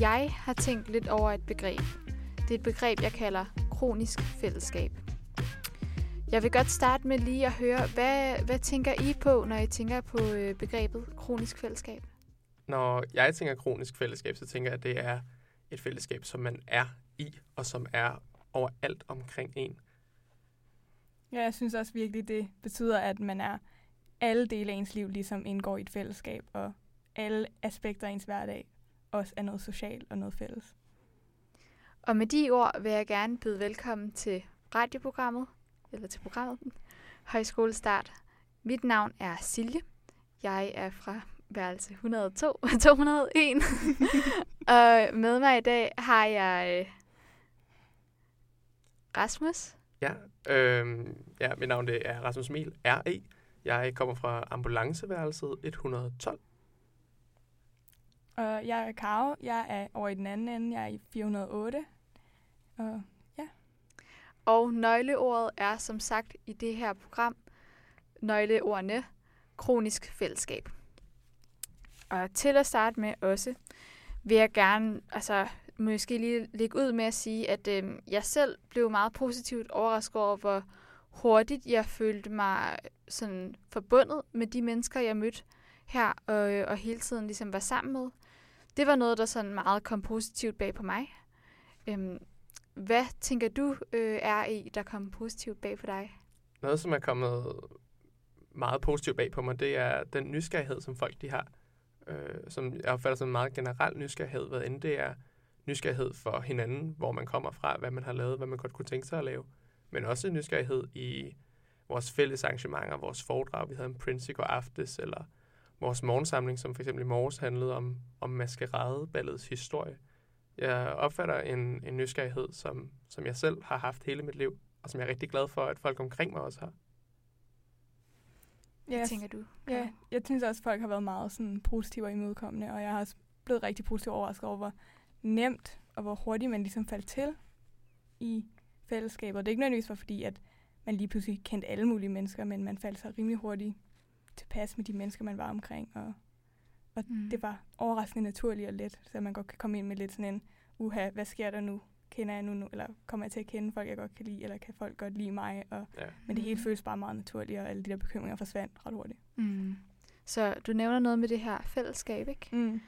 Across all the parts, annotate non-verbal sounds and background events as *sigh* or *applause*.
Jeg har tænkt lidt over et begreb. Det er et begreb, jeg kalder kronisk fællesskab. Jeg vil godt starte med lige at høre, hvad, hvad tænker I på, når I tænker på øh, begrebet kronisk fællesskab? Når jeg tænker kronisk fællesskab, så tænker jeg, at det er et fællesskab, som man er i, og som er overalt omkring en. Ja, jeg synes også virkelig, det betyder, at man er alle dele af ens liv ligesom indgår i et fællesskab, og alle aspekter af ens hverdag også er noget socialt og noget fælles. Og med de ord vil jeg gerne byde velkommen til radioprogrammet, eller til programmet *laughs* Højskolestart. Mit navn er Silje. Jeg er fra værelse 102, 201. *laughs* *laughs* og med mig i dag har jeg øh, Rasmus. Ja, øh, ja, mit navn det er Rasmus Mil, R.E. Jeg kommer fra ambulanceværelset 112. Og jeg er Karo. Jeg er over i den anden ende. Jeg er i 408. Og ja. Og nøgleordet er som sagt i det her program nøgleordene kronisk fællesskab. Og til at starte med også, vil jeg gerne altså, måske lige lægge ud med at sige, at øh, jeg selv blev meget positivt overrasket over, hvor hurtigt jeg følte mig sådan forbundet med de mennesker, jeg mødte her, og, og hele tiden ligesom var sammen med. Det var noget, der sådan meget kom positivt bag på mig. Øhm, hvad tænker du øh, er i, der kom positivt bag på dig? Noget, som er kommet meget positivt bag på mig, det er den nysgerrighed, som folk de har. Øh, som jeg opfatter som en meget generel nysgerrighed, hvad end det er nysgerrighed for hinanden, hvor man kommer fra, hvad man har lavet, hvad man godt kunne tænke sig at lave. Men også nysgerrighed i vores fælles arrangementer, vores foredrag. Vi havde en Prince i går aftes, eller vores morgensamling, som for eksempel i morges handlede om, om maskeradeballets historie. Jeg opfatter en, en nysgerrighed, som, som jeg selv har haft hele mit liv, og som jeg er rigtig glad for, at folk omkring mig også har. Hvad yes. tænker du? Ja, jeg synes også, at folk har været meget sådan, positive og imødekommende, og jeg har også blevet rigtig positivt overrasket over, hvor nemt og hvor hurtigt man ligesom faldt til i fællesskabet. Det er ikke nødvendigvis for, fordi, at man lige pludselig kendte alle mulige mennesker, men man faldt så rimelig hurtigt tilpas med de mennesker, man var omkring, og, og mm. det var overraskende naturligt og let, så man godt kan komme ind med lidt sådan en, uha, hvad sker der nu? Kender jeg nu, nu eller kommer jeg til at kende folk, jeg godt kan lide, eller kan folk godt lide mig? Og, ja. Men det hele mm. føles bare meget naturligt, og alle de der bekymringer forsvandt ret hurtigt. Mm. Så du nævner noget med det her fællesskab, ikke? Mm.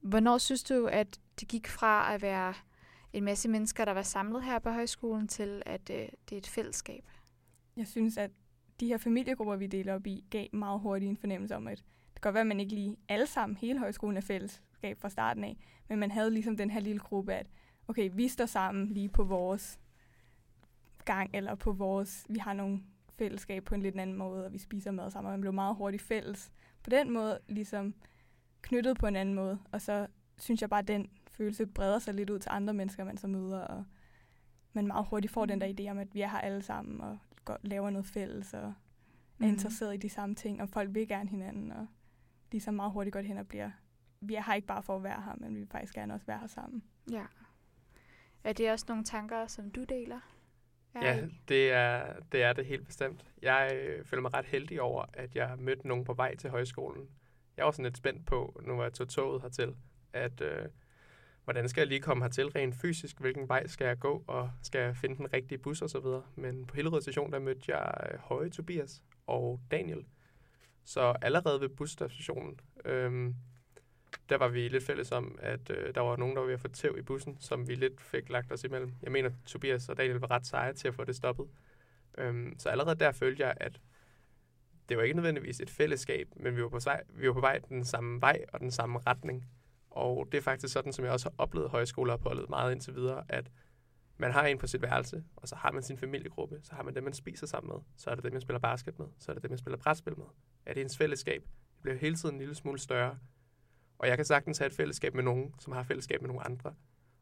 Hvornår synes du, at det gik fra at være en masse mennesker, der var samlet her på højskolen, til at øh, det er et fællesskab? Jeg synes, at de her familiegrupper, vi deler op i, gav meget hurtigt en fornemmelse om, at det kan godt være, at man ikke lige alle sammen, hele højskolen er fællesskab fra starten af, men man havde ligesom den her lille gruppe, at okay, vi står sammen lige på vores gang, eller på vores, vi har nogle fællesskab på en lidt anden måde, og vi spiser mad sammen, og man blev meget hurtigt fælles. På den måde ligesom knyttet på en anden måde, og så synes jeg bare, at den følelse breder sig lidt ud til andre mennesker, man så møder, og man meget hurtigt får den der idé om, at vi er her alle sammen, og laver noget fælles, og er mm. interesseret i de samme ting, og folk vil gerne hinanden, og ligesom meget hurtigt godt hen og bliver, vi er her ikke bare for at være her, men vi vil faktisk gerne også være her sammen. Ja. Er det også nogle tanker, som du deler? Ja, det er, det er det helt bestemt. Jeg øh, føler mig ret heldig over, at jeg mødte nogen på vej til højskolen. Jeg var sådan lidt spændt på, nu var jeg tog toget hertil, at øh, hvordan skal jeg lige komme hertil rent fysisk, hvilken vej skal jeg gå, og skal jeg finde den rigtige bus og så videre. Men på Hillerød station, der mødte jeg øh, Høje Tobias og Daniel. Så allerede ved busstationen, øhm, der var vi lidt fælles om, at øh, der var nogen, der var ved at få tæv i bussen, som vi lidt fik lagt os imellem. Jeg mener, Tobias og Daniel var ret seje til at få det stoppet. Øhm, så allerede der følte jeg, at det var ikke nødvendigvis et fællesskab, men vi var på vej, vi var på vej den samme vej og den samme retning. Og det er faktisk sådan, som jeg også har oplevet højskoleopholdet meget indtil videre, at man har en på sit værelse, og så har man sin familiegruppe, så har man dem, man spiser sammen med, så er det dem, man spiller basket med, så er det dem, man spiller brætspil med. Er det ens fællesskab? Det bliver hele tiden en lille smule større. Og jeg kan sagtens have et fællesskab med nogen, som har fællesskab med nogle andre.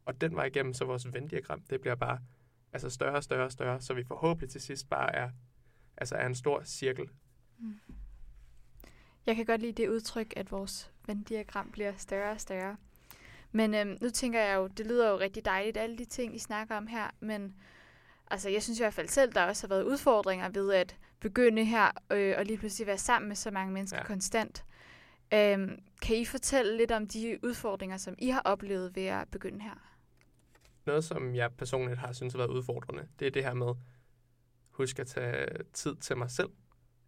Og den var igennem, så vores vendiagram, det bliver bare altså større og større og større, så vi forhåbentlig til sidst bare er, altså er en stor cirkel. Mm. Jeg kan godt lide det udtryk, at vores Venn-diagram bliver større og større. Men øhm, nu tænker jeg jo, det lyder jo rigtig dejligt, alle de ting, I snakker om her, men altså, jeg synes i hvert fald selv, der også har været udfordringer ved at begynde her øh, og lige pludselig være sammen med så mange mennesker ja. konstant. Øhm, kan I fortælle lidt om de udfordringer, som I har oplevet ved at begynde her? Noget, som jeg personligt har synes har været udfordrende, det er det her med, husk at tage tid til mig selv,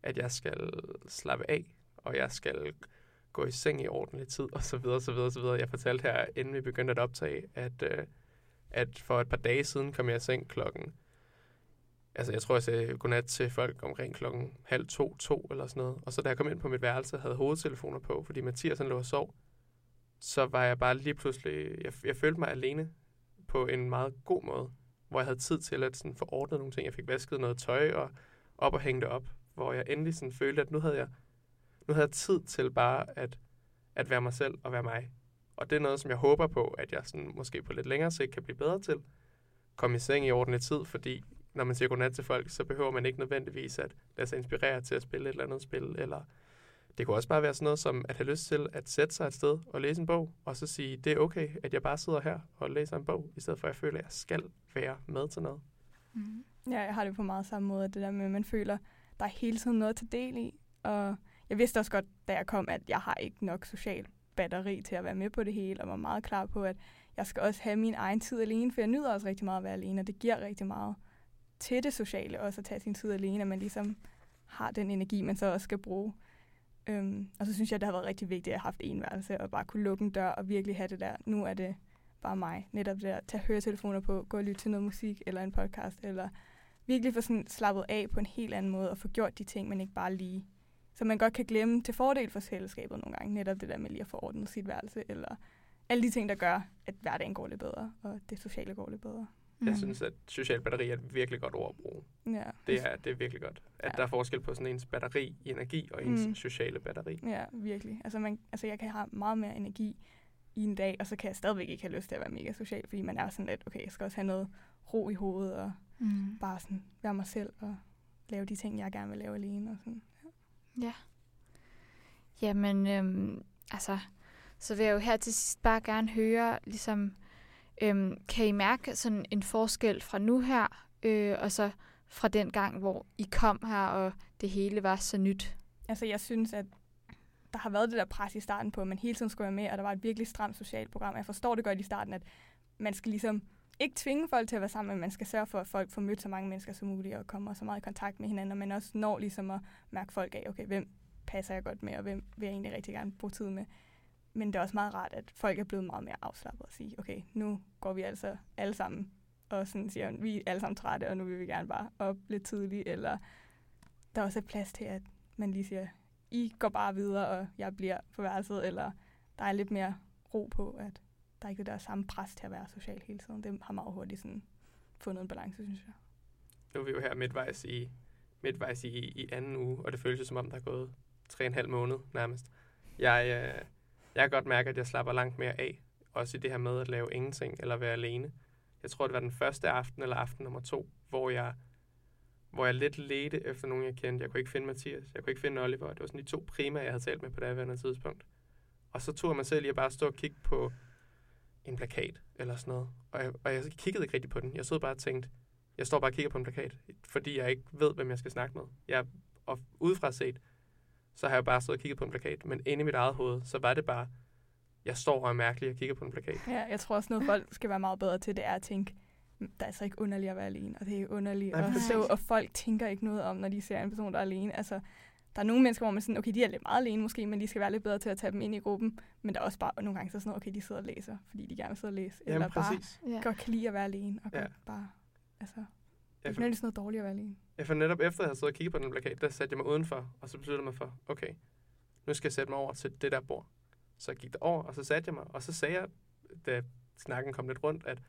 at jeg skal slappe af, og jeg skal gå i seng i ordentlig tid, og så videre, så videre, så videre. Jeg fortalte her, inden vi begyndte at optage, at, øh, at for et par dage siden kom jeg i seng klokken altså jeg tror, jeg sagde godnat til folk omkring klokken halv to, to eller sådan noget. Og så da jeg kom ind på mit værelse og havde hovedtelefoner på, fordi Mathias han lå og sov, så var jeg bare lige pludselig, jeg, jeg følte mig alene på en meget god måde, hvor jeg havde tid til at sådan, få ordnet nogle ting. Jeg fik vasket noget tøj og op og hænge det op, hvor jeg endelig sådan følte, at nu havde jeg, nu havde jeg tid til bare at, at være mig selv og være mig. Og det er noget, som jeg håber på, at jeg sådan, måske på lidt længere sigt kan blive bedre til. Komme i seng i ordentlig tid, fordi når man siger godnat til folk, så behøver man ikke nødvendigvis at lade sig inspirere til at spille et eller andet spil, eller det kunne også bare være sådan noget som at have lyst til at sætte sig et sted og læse en bog, og så sige, det er okay, at jeg bare sidder her og læser en bog, i stedet for at jeg føler, at jeg skal være med til noget. Mm. Ja, jeg har det på meget samme måde, det der med, at man føler, der er hele tiden noget at tage del i, og jeg vidste også godt, da jeg kom, at jeg har ikke nok social batteri til at være med på det hele, og var meget klar på, at jeg skal også have min egen tid alene, for jeg nyder også rigtig meget at være alene, og det giver rigtig meget til det sociale, også at tage sin tid alene, at man ligesom har den energi, man så også skal bruge. Øhm, og så synes jeg, det har været rigtig vigtigt at have haft en værelse, og bare kunne lukke en dør og virkelig have det der, nu er det bare mig. Netop det der, tage høretelefoner på, gå og lytte til noget musik, eller en podcast, eller virkelig få sådan slappet af på en helt anden måde, og få gjort de ting, man ikke bare lige så man godt kan glemme til fordel for selskabet nogle gange. Netop det der med lige at få ordnet sit værelse, eller alle de ting, der gør, at hverdagen går lidt bedre, og det sociale går lidt bedre. Mm. Jeg synes, at social batteri er et virkelig godt ord at bruge. Ja. Det er, det er virkelig godt. At ja. der er forskel på sådan ens batteri i energi og ens mm. sociale batteri. Ja, virkelig. Altså, man, altså jeg kan have meget mere energi i en dag, og så kan jeg stadigvæk ikke have lyst til at være mega social, fordi man er sådan lidt, okay, jeg skal også have noget ro i hovedet, og mm. bare sådan være mig selv, og lave de ting, jeg gerne vil lave alene. Og sådan. Ja. Jamen, øhm, altså, så vil jeg jo her til sidst bare gerne høre, ligesom, øhm, kan I mærke sådan en forskel fra nu her, øh, og så fra den gang, hvor I kom her, og det hele var så nyt? Altså, jeg synes, at der har været det der pres i starten på, at man hele tiden skulle være med, og der var et virkelig stramt socialt program. Jeg forstår det godt i starten, at man skal ligesom ikke tvinge folk til at være sammen, men man skal sørge for, at folk får mødt så mange mennesker som muligt, og kommer så meget i kontakt med hinanden, og man også når ligesom at mærke folk af, okay, hvem passer jeg godt med, og hvem vil jeg egentlig rigtig gerne bruge tid med. Men det er også meget rart, at folk er blevet meget mere afslappet og sige, okay, nu går vi altså alle sammen og sådan siger, vi er alle sammen trætte, og nu vil vi gerne bare op lidt tidligt, eller der er også et plads til, at man lige siger, I går bare videre, og jeg bliver på værelset, eller der er lidt mere ro på, at der er ikke det der samme pres til at være social hele tiden. Det har meget hurtigt sådan fundet en balance, synes jeg. Nu er vi jo her midtvejs i, midtvejs i, i anden uge, og det føles som om, der er gået tre og en halv måned nærmest. Jeg, øh, jeg kan godt mærke, at jeg slapper langt mere af, også i det her med at lave ingenting eller være alene. Jeg tror, det var den første aften eller aften nummer to, hvor jeg, hvor jeg lidt ledte efter nogen, jeg kendte. Jeg kunne ikke finde Mathias, jeg kunne ikke finde Oliver. Det var sådan de to primære, jeg havde talt med på det her tidspunkt. Og så tog jeg mig selv lige at bare stå og kigge på en plakat eller sådan noget. Og jeg, og jeg kiggede ikke rigtig på den. Jeg stod bare og tænkte, jeg står bare og kigger på en plakat, fordi jeg ikke ved, hvem jeg skal snakke med. Jeg, og udefra set, så har jeg bare stået og kigget på en plakat. Men inde i mit eget hoved, så var det bare, jeg står og er mærkelig og kigger på en plakat. Ja, jeg tror også noget, folk skal være meget bedre til, det er at tænke, hmm, der er altså ikke underligt at være alene, og det er ikke underligt at stå, og folk tænker ikke noget om, når de ser en person, der er alene. Altså, der er nogle mennesker, hvor man sådan, okay, de er lidt meget alene måske, men de skal være lidt bedre til at tage dem ind i gruppen. Men der er også bare nogle gange så sådan noget, okay, de sidder og læser, fordi de gerne vil sidde og læse. Jamen, eller præcis. bare ja. godt kan lide at være alene, og ja. godt bare, altså, det er ikke sådan noget dårligt at være alene. Ja, for netop efter at have stået og kigget på den plakat, der satte jeg mig udenfor, og så besluttede jeg mig for, okay, nu skal jeg sætte mig over til det der bord. Så jeg gik derover, og så satte jeg mig, og så sagde jeg, da snakken kom lidt rundt, at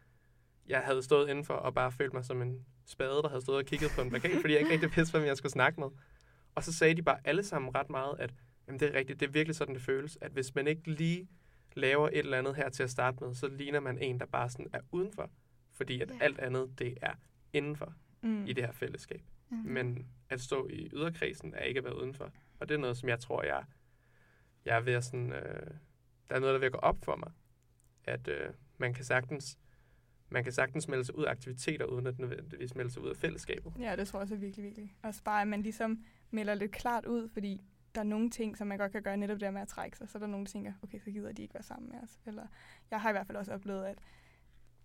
jeg havde stået indenfor og bare følt mig som en spade, der havde stået og kigget på en plakat, fordi jeg ikke rigtig vidste, hvem jeg skulle snakke med. Og så sagde de bare alle sammen ret meget, at jamen, det er rigtigt, det er virkelig sådan, det føles, at hvis man ikke lige laver et eller andet her til at starte med, så ligner man en, der bare sådan er udenfor. Fordi at yeah. alt andet, det er indenfor mm. i det her fællesskab. Mm. Men at stå i yderkredsen er ikke at være udenfor. Og det er noget, som jeg tror, jeg, jeg er ved at sådan... Øh, der er noget, der vil gå op for mig. At øh, man kan sagtens man kan sagtens melde sig ud af aktiviteter, uden at nødvendigvis melde sig ud af fællesskabet. Ja, det tror jeg også er virkelig, virkelig. Og bare, at man ligesom melder lidt klart ud, fordi der er nogle ting, som man godt kan gøre netop der med at trække sig. Så er der nogen, der tænker, okay, så gider de ikke være sammen med os. Eller jeg har i hvert fald også oplevet, at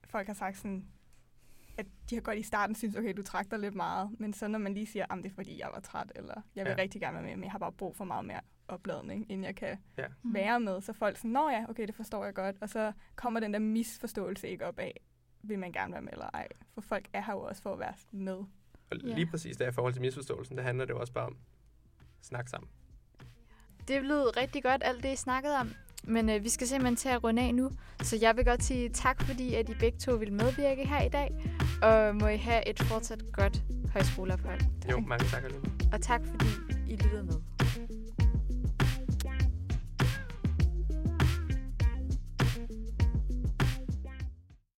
folk har sagt sådan, at de har godt i starten synes, okay, du trækker dig lidt meget, men så når man lige siger, at det er fordi, jeg var træt, eller jeg vil Ja. ja. rigtig gerne være med, men jeg har bare brug for meget mere opladning, inden jeg kan Ja. være med. Så folk sådan, nå ja, okay, det forstår jeg godt. Og så kommer den der misforståelse ikke op af, vil man gerne være med eller ej. For folk er her jo også for at være med. Og Ja. lige præcis der i forhold til misforståelsen, der handler det jo også bare om snak sammen. Det blev rigtig godt, alt det I snakkede om. Men øh, vi skal simpelthen til at runde af nu. Så jeg vil godt sige tak, fordi at I begge to vil medvirke her i dag. Og må I have et fortsat godt højskoleophold. Jo, mange tak, Aline. Og tak, fordi I lyttede med.